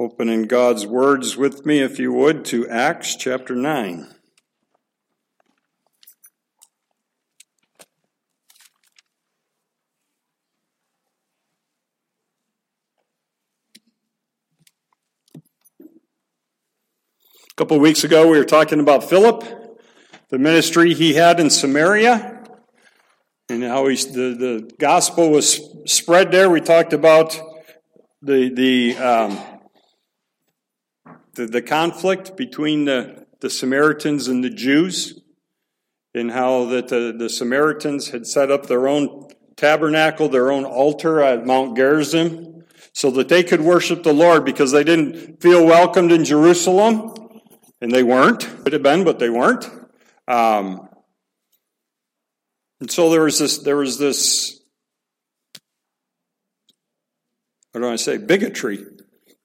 Opening God's words with me, if you would, to Acts chapter 9. A couple of weeks ago, we were talking about Philip, the ministry he had in Samaria, and how he, the, the gospel was spread there. We talked about the, the um, the, the conflict between the, the Samaritans and the Jews, and how that the, the Samaritans had set up their own tabernacle, their own altar at Mount Gerizim, so that they could worship the Lord because they didn't feel welcomed in Jerusalem, and they weren't. Could have been, but they weren't. Um, and so there was this, there was this, what do I say, bigotry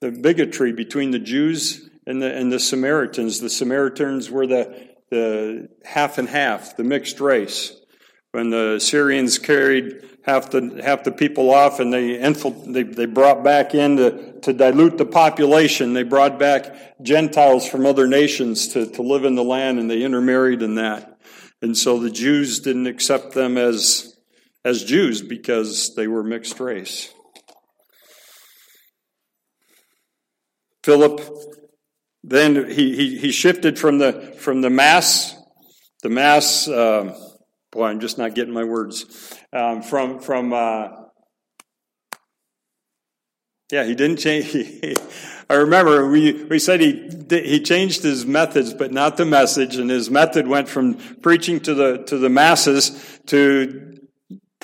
the bigotry between the Jews and the, and the Samaritans. The Samaritans were the, the half and half, the mixed race. When the Syrians carried half the, half the people off and they, they, they brought back in to, to dilute the population, they brought back Gentiles from other nations to, to live in the land and they intermarried in that. And so the Jews didn't accept them as, as Jews because they were mixed race. Philip then he, he, he shifted from the from the mass the mass uh, boy I'm just not getting my words um, from from uh, yeah he didn't change I remember we, we said he he changed his methods but not the message and his method went from preaching to the to the masses to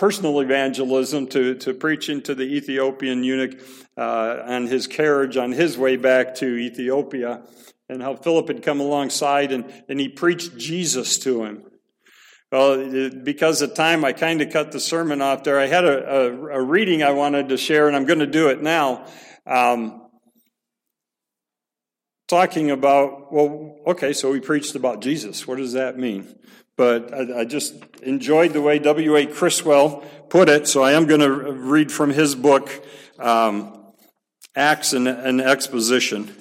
personal evangelism to, to preaching to the Ethiopian eunuch uh, on his carriage on his way back to Ethiopia, and how Philip had come alongside and, and he preached Jesus to him. Well, because of time, I kind of cut the sermon off there. I had a, a, a, reading I wanted to share, and I'm going to do it now. Um, talking about, well, okay, so we preached about Jesus. What does that mean? But I, I just enjoyed the way W.A. Criswell put it, so I am going to read from his book, um, Acts and, and Exposition.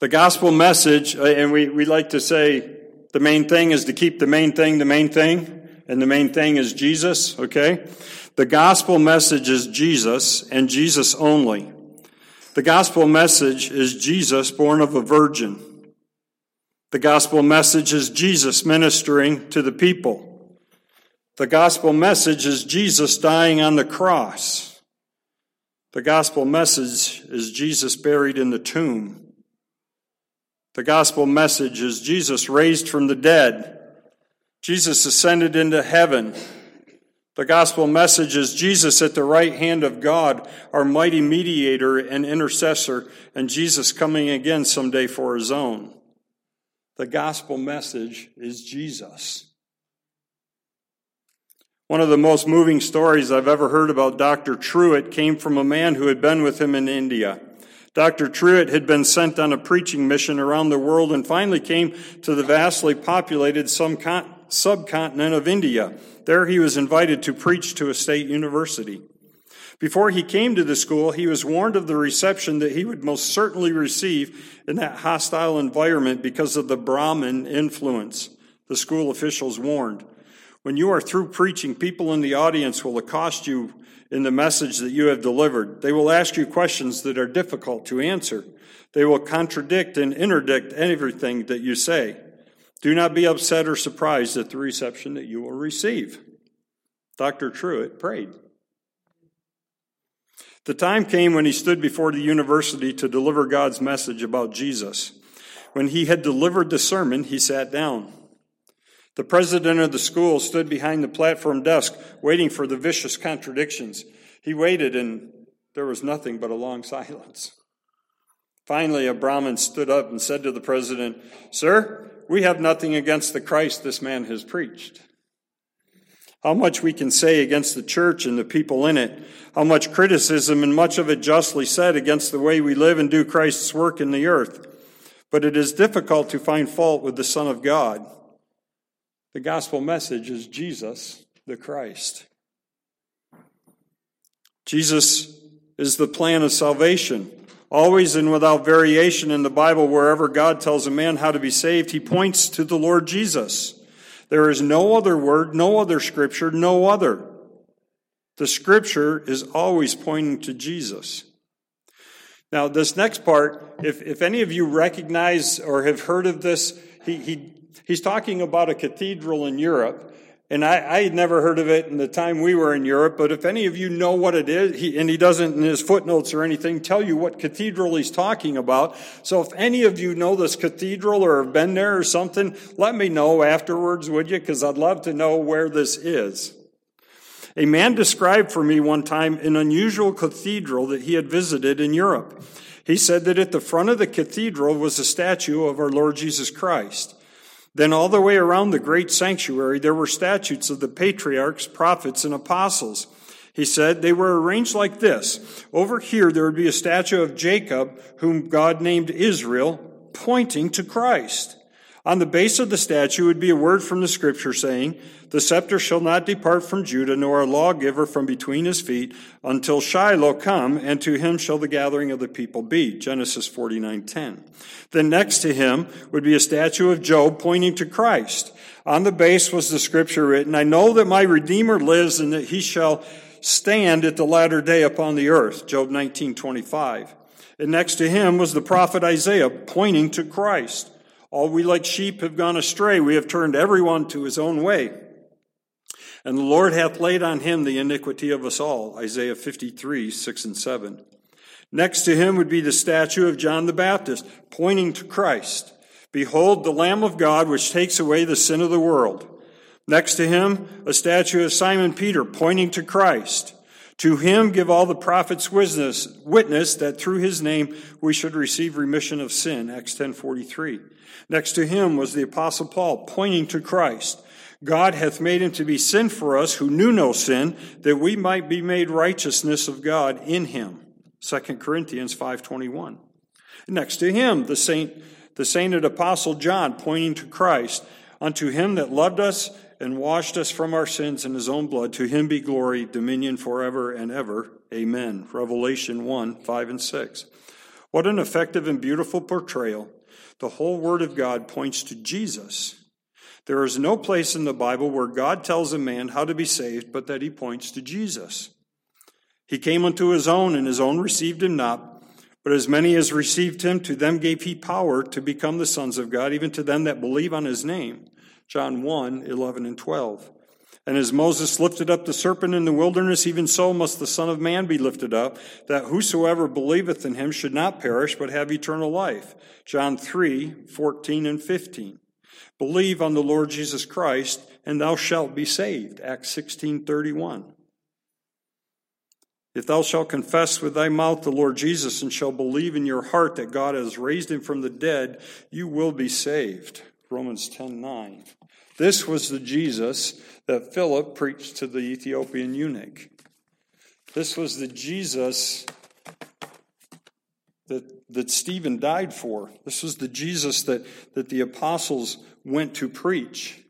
The gospel message, uh, and we, we like to say the main thing is to keep the main thing the main thing, and the main thing is Jesus, okay? The gospel message is Jesus and Jesus only. The gospel message is Jesus born of a virgin. The gospel message is Jesus ministering to the people. The gospel message is Jesus dying on the cross. The gospel message is Jesus buried in the tomb. The gospel message is Jesus raised from the dead. Jesus ascended into heaven. The gospel message is Jesus at the right hand of God, our mighty mediator and intercessor, and Jesus coming again someday for his own. The gospel message is Jesus. One of the most moving stories I've ever heard about Dr. Truett came from a man who had been with him in India. Dr. Truett had been sent on a preaching mission around the world and finally came to the vastly populated subcontinent of India. There he was invited to preach to a state university. Before he came to the school, he was warned of the reception that he would most certainly receive in that hostile environment because of the Brahmin influence. The school officials warned. When you are through preaching, people in the audience will accost you in the message that you have delivered. They will ask you questions that are difficult to answer. They will contradict and interdict everything that you say. Do not be upset or surprised at the reception that you will receive. Dr. Truett prayed. The time came when he stood before the university to deliver God's message about Jesus. When he had delivered the sermon, he sat down. The president of the school stood behind the platform desk, waiting for the vicious contradictions. He waited, and there was nothing but a long silence. Finally, a Brahmin stood up and said to the president, Sir, we have nothing against the Christ this man has preached. How much we can say against the church and the people in it. How much criticism and much of it justly said against the way we live and do Christ's work in the earth. But it is difficult to find fault with the Son of God. The gospel message is Jesus, the Christ. Jesus is the plan of salvation. Always and without variation in the Bible, wherever God tells a man how to be saved, he points to the Lord Jesus. There is no other word, no other scripture, no other. The scripture is always pointing to Jesus. Now, this next part, if, if any of you recognize or have heard of this, he, he, he's talking about a cathedral in Europe. And I, I, had never heard of it in the time we were in Europe, but if any of you know what it is, he, and he doesn't in his footnotes or anything tell you what cathedral he's talking about. So if any of you know this cathedral or have been there or something, let me know afterwards, would you? Because I'd love to know where this is. A man described for me one time an unusual cathedral that he had visited in Europe. He said that at the front of the cathedral was a statue of our Lord Jesus Christ. Then, all the way around the great sanctuary, there were statues of the patriarchs, prophets, and apostles. He said they were arranged like this. Over here, there would be a statue of Jacob, whom God named Israel, pointing to Christ. On the base of the statue would be a word from the scripture saying, The scepter shall not depart from Judah, nor a lawgiver from between his feet, until Shiloh come, and to him shall the gathering of the people be. Genesis 49:10. Then next to him would be a statue of Job pointing to Christ. On the base was the scripture written, I know that my Redeemer lives and that he shall stand at the latter day upon the earth. Job 19:25. And next to him was the prophet Isaiah pointing to Christ. All we like sheep have gone astray. We have turned everyone to his own way. And the Lord hath laid on him the iniquity of us all. Isaiah 53, 6 and 7. Next to him would be the statue of John the Baptist, pointing to Christ. Behold, the Lamb of God, which takes away the sin of the world. Next to him, a statue of Simon Peter, pointing to Christ. To him give all the prophets witness, witness that through his name we should receive remission of sin. Acts 10:43. Next to him was the apostle Paul pointing to Christ. God hath made him to be sin for us who knew no sin, that we might be made righteousness of God in him. 2 Corinthians 5:21. Next to him, the saint the sainted apostle John pointing to Christ, unto him that loved us and washed us from our sins in his own blood, to him be glory, dominion forever and ever. Amen. Revelation 1, 5 and 6. What an effective and beautiful portrayal the whole Word of God points to Jesus. There is no place in the Bible where God tells a man how to be saved, but that he points to Jesus. He came unto his own, and his own received him not. But as many as received him, to them gave he power to become the sons of God, even to them that believe on his name. John 1 11 and 12. And as Moses lifted up the serpent in the wilderness, even so must the Son of Man be lifted up, that whosoever believeth in him should not perish, but have eternal life. John 3, 14 and 15. Believe on the Lord Jesus Christ, and thou shalt be saved. Acts 16, 31. If thou shalt confess with thy mouth the Lord Jesus and shalt believe in your heart that God has raised him from the dead, you will be saved. Romans 10, 9. This was the Jesus that Philip preached to the Ethiopian eunuch. This was the Jesus that, that Stephen died for. This was the Jesus that, that the apostles went to preach.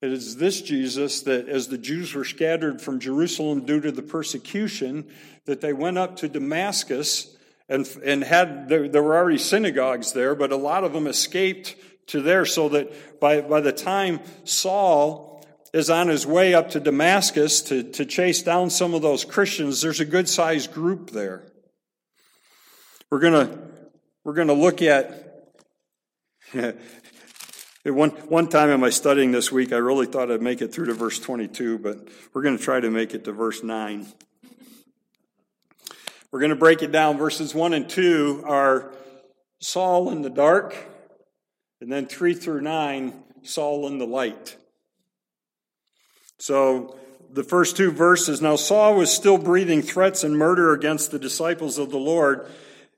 It is this Jesus that, as the Jews were scattered from Jerusalem due to the persecution, that they went up to Damascus and, and had, there, there were already synagogues there, but a lot of them escaped to there so that by, by the time Saul is on his way up to Damascus to, to chase down some of those Christians. There's a good sized group there. We're gonna we're gonna look at one one time in my studying this week, I really thought I'd make it through to verse 22, but we're gonna try to make it to verse 9. We're gonna break it down. Verses 1 and 2 are Saul in the dark, and then 3 through 9, Saul in the light. So the first two verses now Saul was still breathing threats and murder against the disciples of the Lord.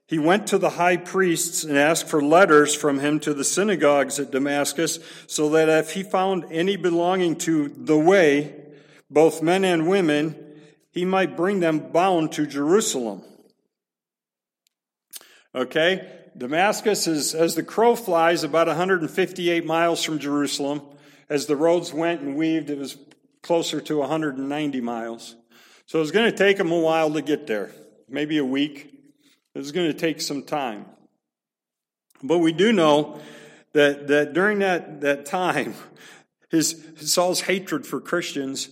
He went to the high priests and asked for letters from him to the synagogues at Damascus, so that if he found any belonging to the way, both men and women, he might bring them bound to Jerusalem. Okay? Damascus is, as the crow flies, about 158 miles from Jerusalem. As the roads went and weaved, it was closer to 190 miles. So it's going to take them a while to get there. maybe a week. It was going to take some time. But we do know that, that during that, that time, his, Saul's hatred for Christians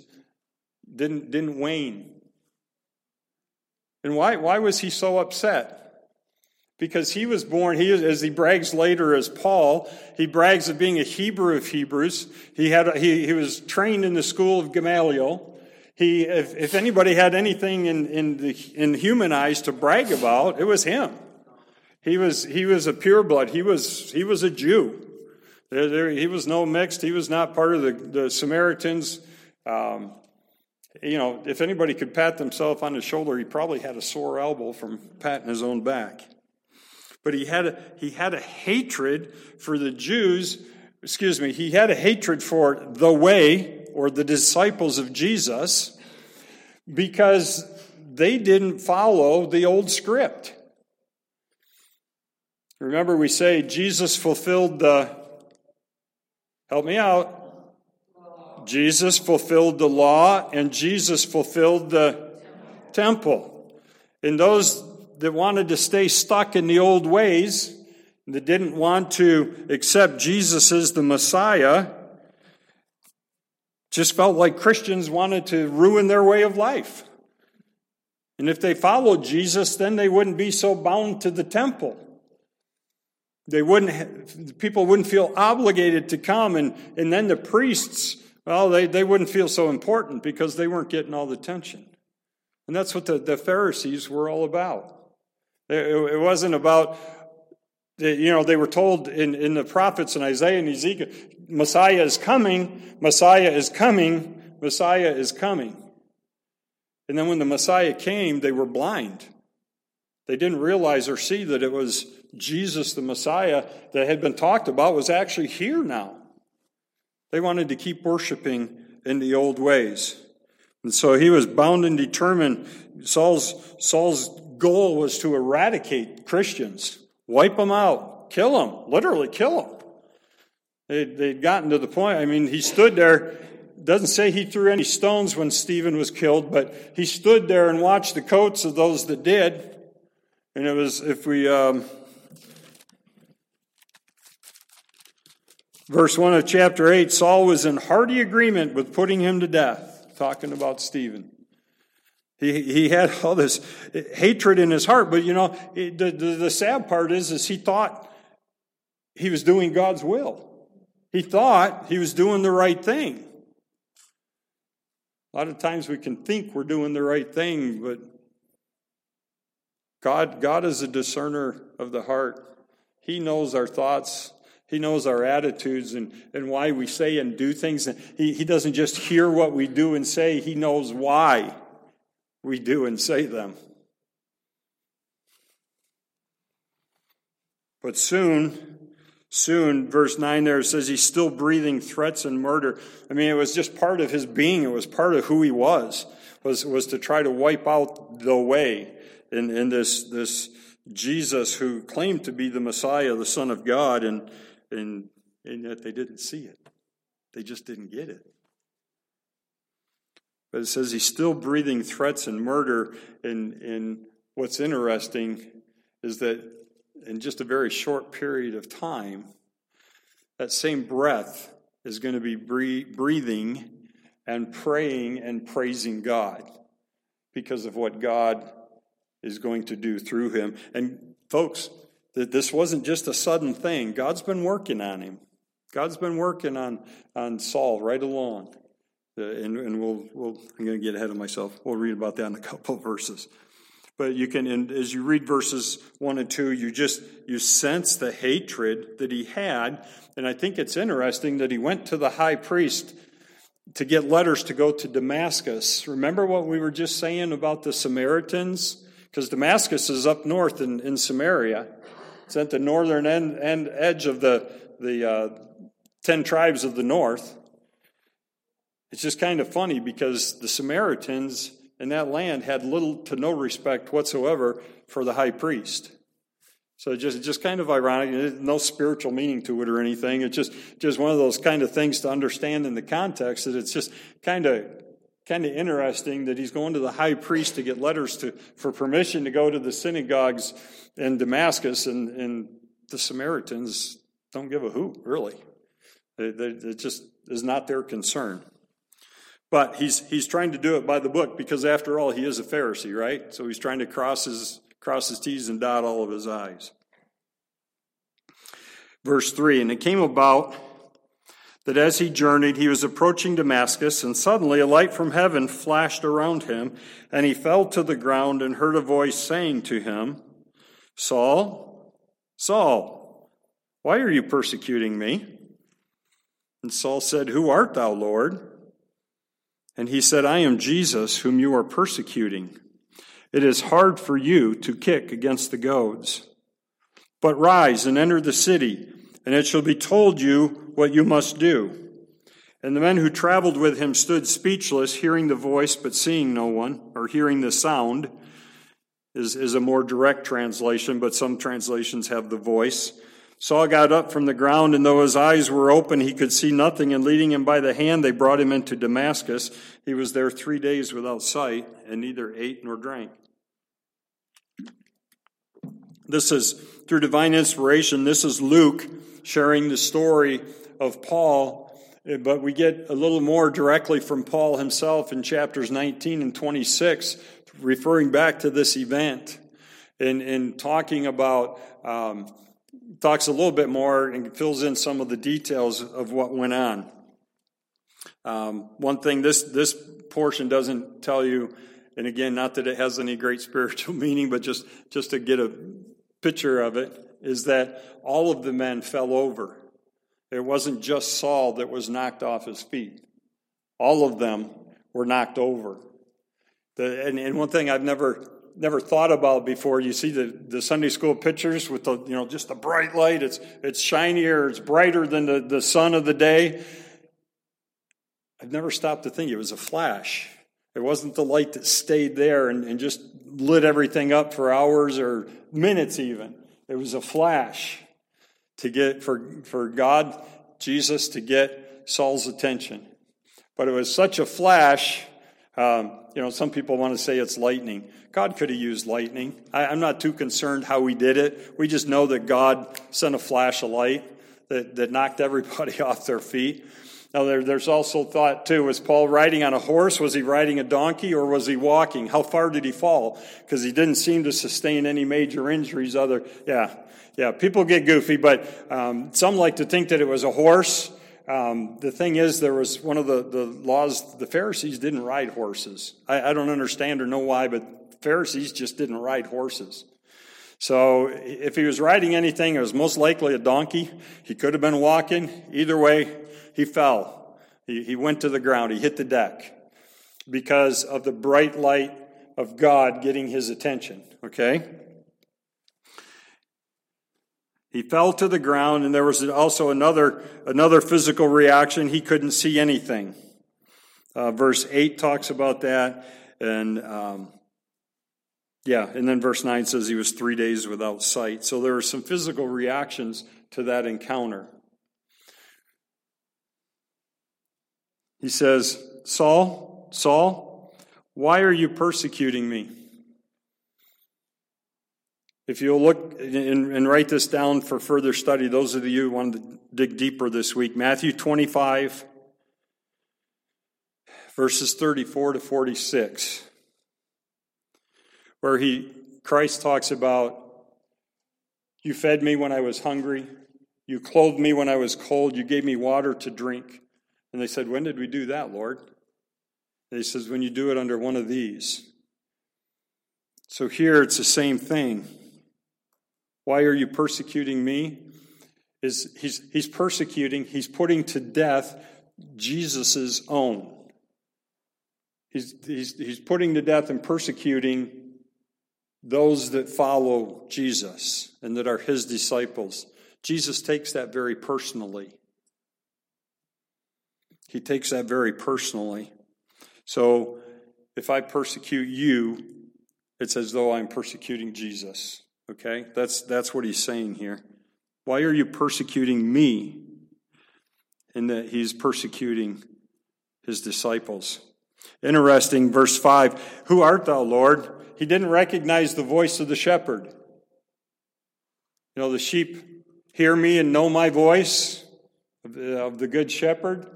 didn't, didn't wane. And why, why was he so upset? Because he was born, he, as he brags later as Paul, he brags of being a Hebrew of Hebrews. He, had, he, he was trained in the school of Gamaliel. He, if, if anybody had anything in, in, the, in human eyes to brag about, it was him. He was, he was a pureblood. He was, he was a Jew. There, there, he was no mixed. He was not part of the, the Samaritans. Um, you know, if anybody could pat themselves on the shoulder, he probably had a sore elbow from patting his own back. But he had a, he had a hatred for the Jews. Excuse me. He had a hatred for the way or the disciples of Jesus because they didn't follow the old script. Remember, we say Jesus fulfilled the, help me out. Jesus fulfilled the law and Jesus fulfilled the temple. And those that wanted to stay stuck in the old ways, that didn't want to accept Jesus as the Messiah, just felt like Christians wanted to ruin their way of life. And if they followed Jesus, then they wouldn't be so bound to the temple. They wouldn't, people wouldn't feel obligated to come, and, and then the priests, well, they, they wouldn't feel so important because they weren't getting all the attention. And that's what the, the Pharisees were all about. It, it wasn't about, you know, they were told in, in the prophets in Isaiah and Ezekiel, Messiah is coming, Messiah is coming, Messiah is coming. And then when the Messiah came, they were blind. They didn't realize or see that it was Jesus, the Messiah, that had been talked about, was actually here now. They wanted to keep worshiping in the old ways. And so he was bound and determined. Saul's, Saul's goal was to eradicate Christians, wipe them out, kill them, literally kill them. They'd, gotten to the point, I mean, he stood there doesn't say he threw any stones when Stephen was killed, but he stood there and watched the coats of those that did. And it was, if we, um, verse 1 of chapter 8, Saul was in hearty agreement with putting him to death, talking about Stephen. He, he had all this hatred in his heart, but you know, the, the, the sad part is, is he thought he was doing God's will. He thought he was doing the right thing. A lot of times we can think we're doing the right thing, but God, God is a discerner of the heart. He knows our thoughts. He knows our attitudes and, and why we say and do things. He, he doesn't just hear what we do and say, He knows why we do and say them. But soon, soon, verse 9 there says he's still breathing threats and murder. I mean, it was just part of his being, it was part of who he was, was, was to try to wipe out the way in, in this, this Jesus who claimed to be the Messiah, the Son of God, and, and, and yet they didn't see it. They just didn't get it. But it says he's still breathing threats and murder. And, and what's interesting is that in just a very short period of time, that same breath is going to be breathing and praying and praising God because of what God is going to do through him. And folks, that this wasn't just a sudden thing. God's been working on him. God's been working on, on Saul right along. Uh, and, and we'll, we'll, I'm going to get ahead of myself. We'll read about that in a couple of verses. But you can, as you read verses one and two, you just, you sense the hatred that he had. And I think it's interesting that he went to the high priest to get letters to go to Damascus. Remember what we were just saying about the Samaritans? Because Damascus is up north in, in Samaria. It's at the northern end, end edge of the, the uh, ten tribes of the north. It's just kind of funny because the Samaritans in that land had little to no respect whatsoever for the high priest. So just just kind of ironic. No spiritual meaning to it or anything. It's just just one of those kind of things to understand in the context that it's just kind of kind of interesting that he's going to the high priest to get letters to, for permission to go to the synagogues in Damascus, and, and the Samaritans don't give a hoot, really. It just is not their concern. But he's, he's trying to do it by the book because, after all, he is a Pharisee, right? So he's trying to cross his, cross his T's and dot all of his I's. Verse 3 And it came about that as he journeyed, he was approaching Damascus, and suddenly a light from heaven flashed around him, and he fell to the ground and heard a voice saying to him, Saul, Saul, why are you persecuting me? And Saul said, Who art thou, Lord? And he said, I am Jesus, whom you are persecuting. It is hard for you to kick against the goads. But rise and enter the city, and it shall be told you what you must do. And the men who traveled with him stood speechless, hearing the voice, but seeing no one, or hearing the sound, is, is a more direct translation, but some translations have the voice. Saul got up from the ground, and though his eyes were open, he could see nothing. And leading him by the hand, they brought him into Damascus. He was there three days without sight, and neither ate nor drank. This is through divine inspiration. This is Luke sharing the story of Paul, but we get a little more directly from Paul himself in chapters 19 and 26, referring back to this event and, and talking about, um, talks a little bit more and fills in some of the details of what went on. Um, one thing this, this portion doesn't tell you, and again, not that it has any great spiritual meaning, but just, just to get a picture of it is that all of the men fell over. It wasn't just Saul that was knocked off his feet, all of them were knocked over. The, and, and, one thing I've never never thought about before, you see the, the Sunday school pictures with the you know just the bright light. It's it's shinier, it's brighter than the, the sun of the day. I've never stopped to think it was a flash. It wasn't the light that stayed there and, and just lit everything up for hours or minutes even. It was a flash to get for, for God, Jesus, to get Saul's attention. But it was such a flash. Um, you know, some people want to say it's lightning. God could have used lightning. I, I'm not too concerned how he did it. We just know that God sent a flash of light that, that knocked everybody off their feet. Now, there, there's also thought, too, was Paul riding on a horse? Was he riding a donkey or was he walking? How far did he fall? Because he didn't seem to sustain any major injuries other, yeah, yeah, people get goofy, but um, some like to think that it was a horse. Um, the thing is, there was one of the, the laws, the Pharisees didn't ride horses. I, I don't understand or know why, but Pharisees just didn't ride horses. So if he was riding anything, it was most likely a donkey. He could have been walking. Either way, he fell. He, he went to the ground. He hit the deck because of the bright light of God getting his attention. Okay? He fell to the ground, and there was also another, another physical reaction. He couldn't see anything. Uh, verse 8 talks about that. And um, yeah, and then verse 9 says he was three days without sight. So there were some physical reactions to that encounter. He says, Saul, Saul, why are you persecuting me? If you'll look and, and, write this down for further study, those of you who want to dig deeper this week, Matthew 25, verses 34 to 46, where he Christ talks about, You fed me when I was hungry, you clothed me when I was cold, you gave me water to drink. And they said, When did we do that, Lord? And he says, When you do it under one of these. So here it's the same thing. Why are you persecuting me? Is he's, he's persecuting, he's putting to death Jesus' own. He's, he's, he's putting to death and persecuting those that follow Jesus and that are his disciples. Jesus takes that very personally. He takes that very personally. So if I persecute you, it's as though I'm persecuting Jesus. Okay? That's, that's what he's saying here. Why are you persecuting me? In that he's persecuting his disciples. Interesting, verse 5 Who art thou, Lord? He didn't recognize the voice of the shepherd. You know, the sheep hear me and know my voice of the good shepherd.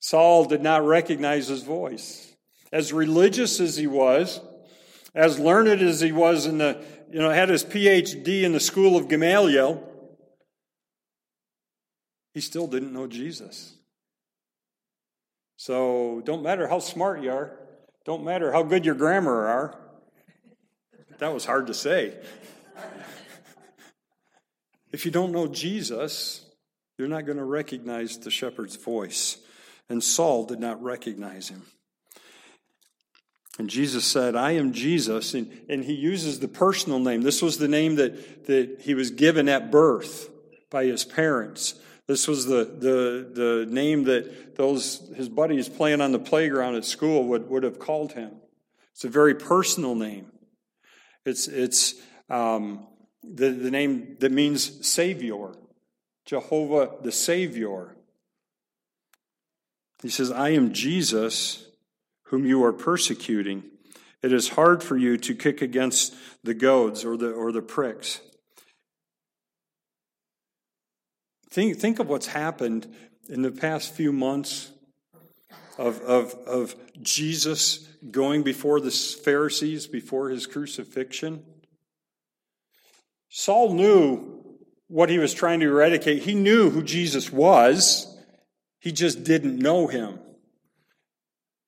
Saul did not recognize his voice. As religious as he was, as learned as he was in the, you know, had his PhD in the school of Gamaliel, he still didn't know Jesus. So don't matter how smart you are, don't matter how good your grammar are. That was hard to say. if you don't know Jesus, you're not going to recognize the shepherd's voice. And Saul did not recognize him. And Jesus said, I am Jesus. And, and he uses the personal name. This was the name that, that he was given at birth by his parents. This was the, the, the name that those his buddies playing on the playground at school would, would have called him. It's a very personal name. It's, it's um, the, the name that means Savior, Jehovah the Savior. He says, I am Jesus whom you are persecuting. It is hard for you to kick against the goads or the, or the pricks. Think, think of what's happened in the past few months of, of, of Jesus going before the Pharisees before his crucifixion. Saul knew what he was trying to eradicate. He knew who Jesus was, he just didn't know him.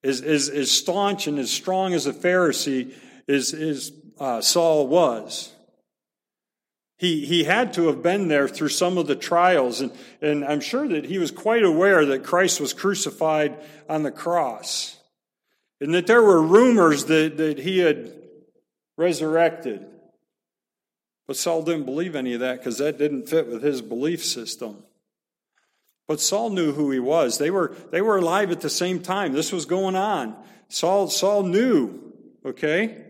As, as, as staunch and as strong as a Pharisee as, as uh, Saul was, he, he had to have been there through some of the trials, and, and I'm sure that he was quite aware that Christ was crucified on the cross, and that there were rumors that, that he had resurrected. But Saul didn't believe any of that because that didn't fit with his belief system. But Saul knew who he was. They were, they were alive at the same time. This was going on. Saul, Saul knew, okay?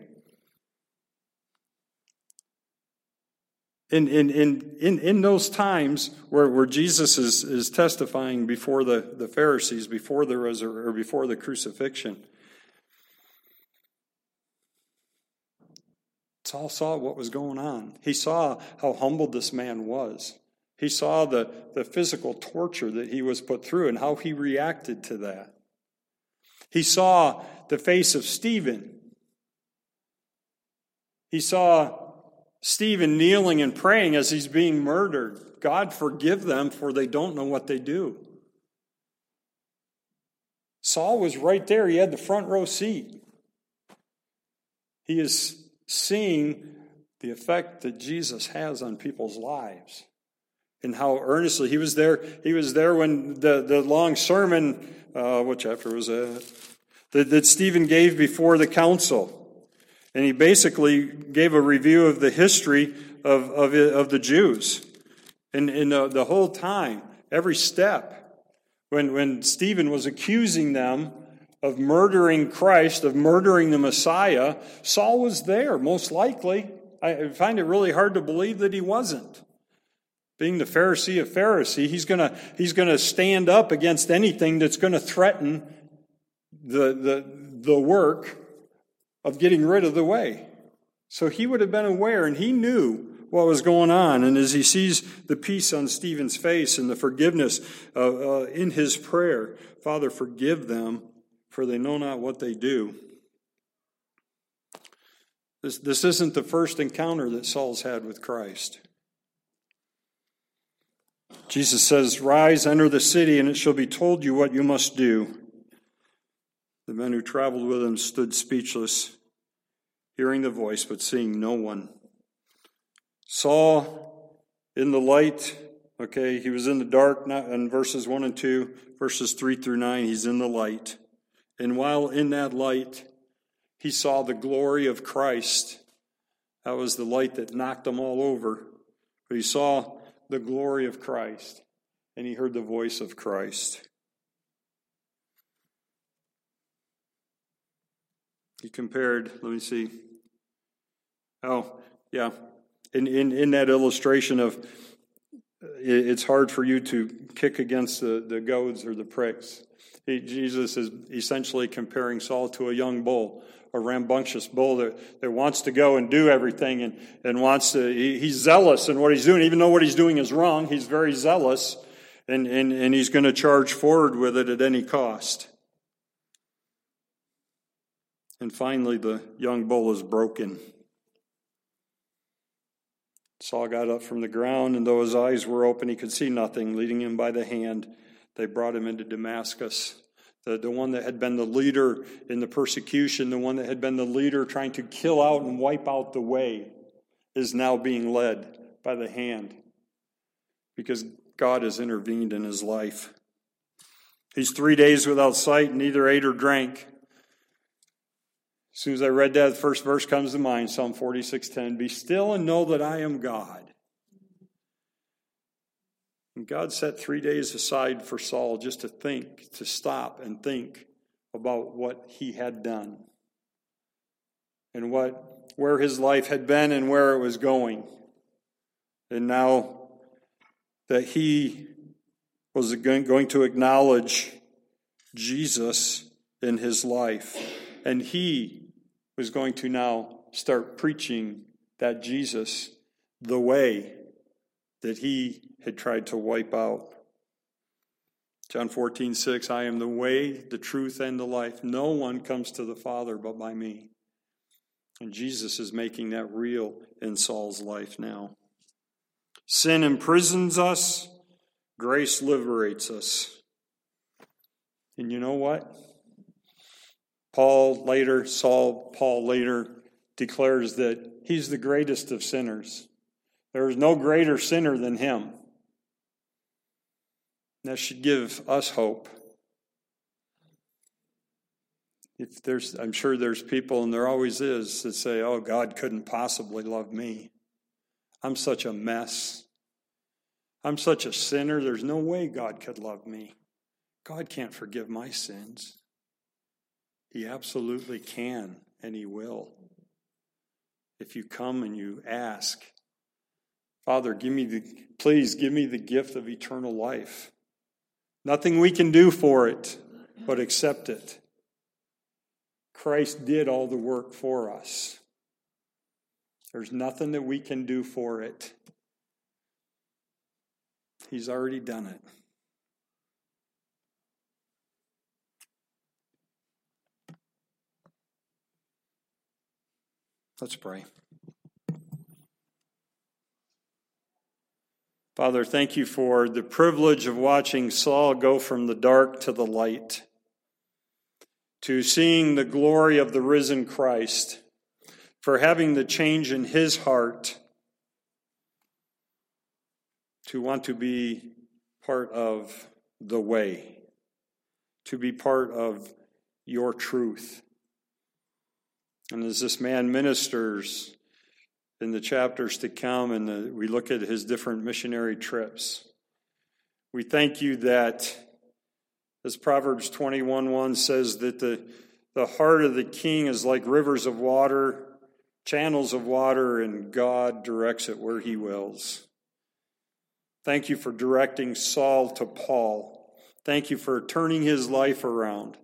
In, in, in, in, in those times where, where Jesus is, is testifying before the, the Pharisees, before the, resur- or before the crucifixion, Saul saw what was going on. He saw how humbled this man was. He saw the, the physical torture that he was put through and how he reacted to that. He saw the face of Stephen. He saw Stephen kneeling and praying as he's being murdered God, forgive them, for they don't know what they do. Saul was right there. He had the front row seat. He is seeing the effect that Jesus has on people's lives and how earnestly he was there. He was there when the, the long sermon, uh, what chapter was that? that? That Stephen gave before the council. And he basically gave a review of the history of, of, of the Jews. And, and the, the whole time, every step, when, when Stephen was accusing them of murdering Christ, of murdering the Messiah, Saul was there, most likely. I find it really hard to believe that he wasn't. Being the Pharisee of Pharisee, he's going to he's gonna stand up against anything that's going to threaten the, the, the work of getting rid of the way. So he would have been aware and he knew what was going on. And as he sees the peace on Stephen's face and the forgiveness uh, uh, in his prayer, Father, forgive them, for they know not what they do. This, this isn't the first encounter that Saul's had with Christ. Jesus says, Rise, enter the city, and it shall be told you what you must do. The men who traveled with him stood speechless hearing the voice, but seeing no one. Saul in the light, okay, he was in the dark, not in verses 1 and 2, verses 3 through 9, he's in the light. And while in that light, he saw the glory of Christ. That was the light that knocked them all over. But he saw the glory of Christ, and he heard the voice of Christ. He compared, let me see, Oh, yeah. In, in, in that illustration of it's hard for you to kick against the, the goads or the pricks. He, Jesus is essentially comparing Saul to a young bull, a rambunctious bull that, that wants to go and do everything and, and wants to, he, he's zealous in what he's doing. Even though what he's doing is wrong, he's very zealous and, and, and he's going to charge forward with it at any cost. And finally, the young bull is broken. Saul got up from the ground, and though his eyes were open, he could see nothing. Leading him by the hand, they brought him into Damascus. The, the one that had been the leader in the persecution, the one that had been the leader trying to kill out and wipe out the way, is now being led by the hand because God has intervened in his life. He's three days without sight, neither ate or drank. As soon as I read that, the first verse comes to mind, Psalm 46:10. Be still and know that I am God. And God set three days aside for Saul just to think, to stop and think about what he had done and what where his life had been and where it was going. And now that he was going to acknowledge Jesus in his life, and he was going to now start preaching that Jesus the way that he had tried to wipe out. John 14, 6, I am the way, the truth, and the life. No one comes to the Father but by me. And Jesus is making that real in Saul's life now. Sin imprisons us, grace liberates us. And you know what? Paul later, Saul, Paul later declares that he's the greatest of sinners. There is no greater sinner than him. That should give us hope. If there's, I'm sure there's people, and there always is, that say, Oh, God couldn't possibly love me. I'm such a mess. I'm such a sinner. There's no way God could love me. God can't forgive my sins. He absolutely can, and He will. If you come and you ask, Father, give me the, please give me the gift of eternal life. Nothing we can do for it, but accept it. Christ did all the work for us. There's nothing that we can do for it. He's already done it. Let's pray. Father, thank you for the privilege of watching Saul go from the dark to the light, to seeing the glory of the risen Christ, for having the change in his heart to want to be part of the way, to be part of your truth. And as this man ministers in the chapters to come, and the, we look at his different missionary trips, we thank you that, as Proverbs 21 1 says, that the, the heart of the king is like rivers of water, channels of water, and God directs it where he wills. Thank you for directing Saul to Paul. Thank you for turning his life around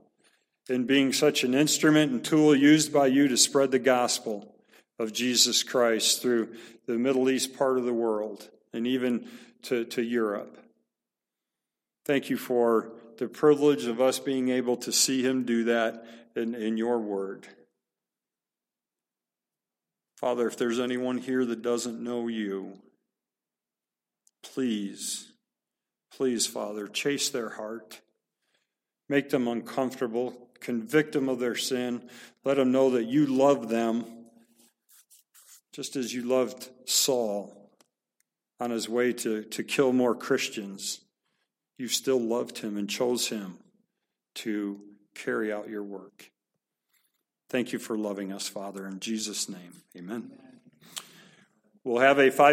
in being such an instrument and tool used by you to spread the gospel of Jesus Christ through the Middle East part of the world and even to, to Europe. Thank you for the privilege of us being able to see him do that in, in your word. Father, if there's anyone here that doesn't know you, please, please, Father, chase their heart. Make them uncomfortable convict them of their sin, let them know that you love them just as you loved Saul on his way to, to kill more Christians. You still loved him and chose him to carry out your work. Thank you for loving us, Father. In Jesus' name, amen. We'll have a five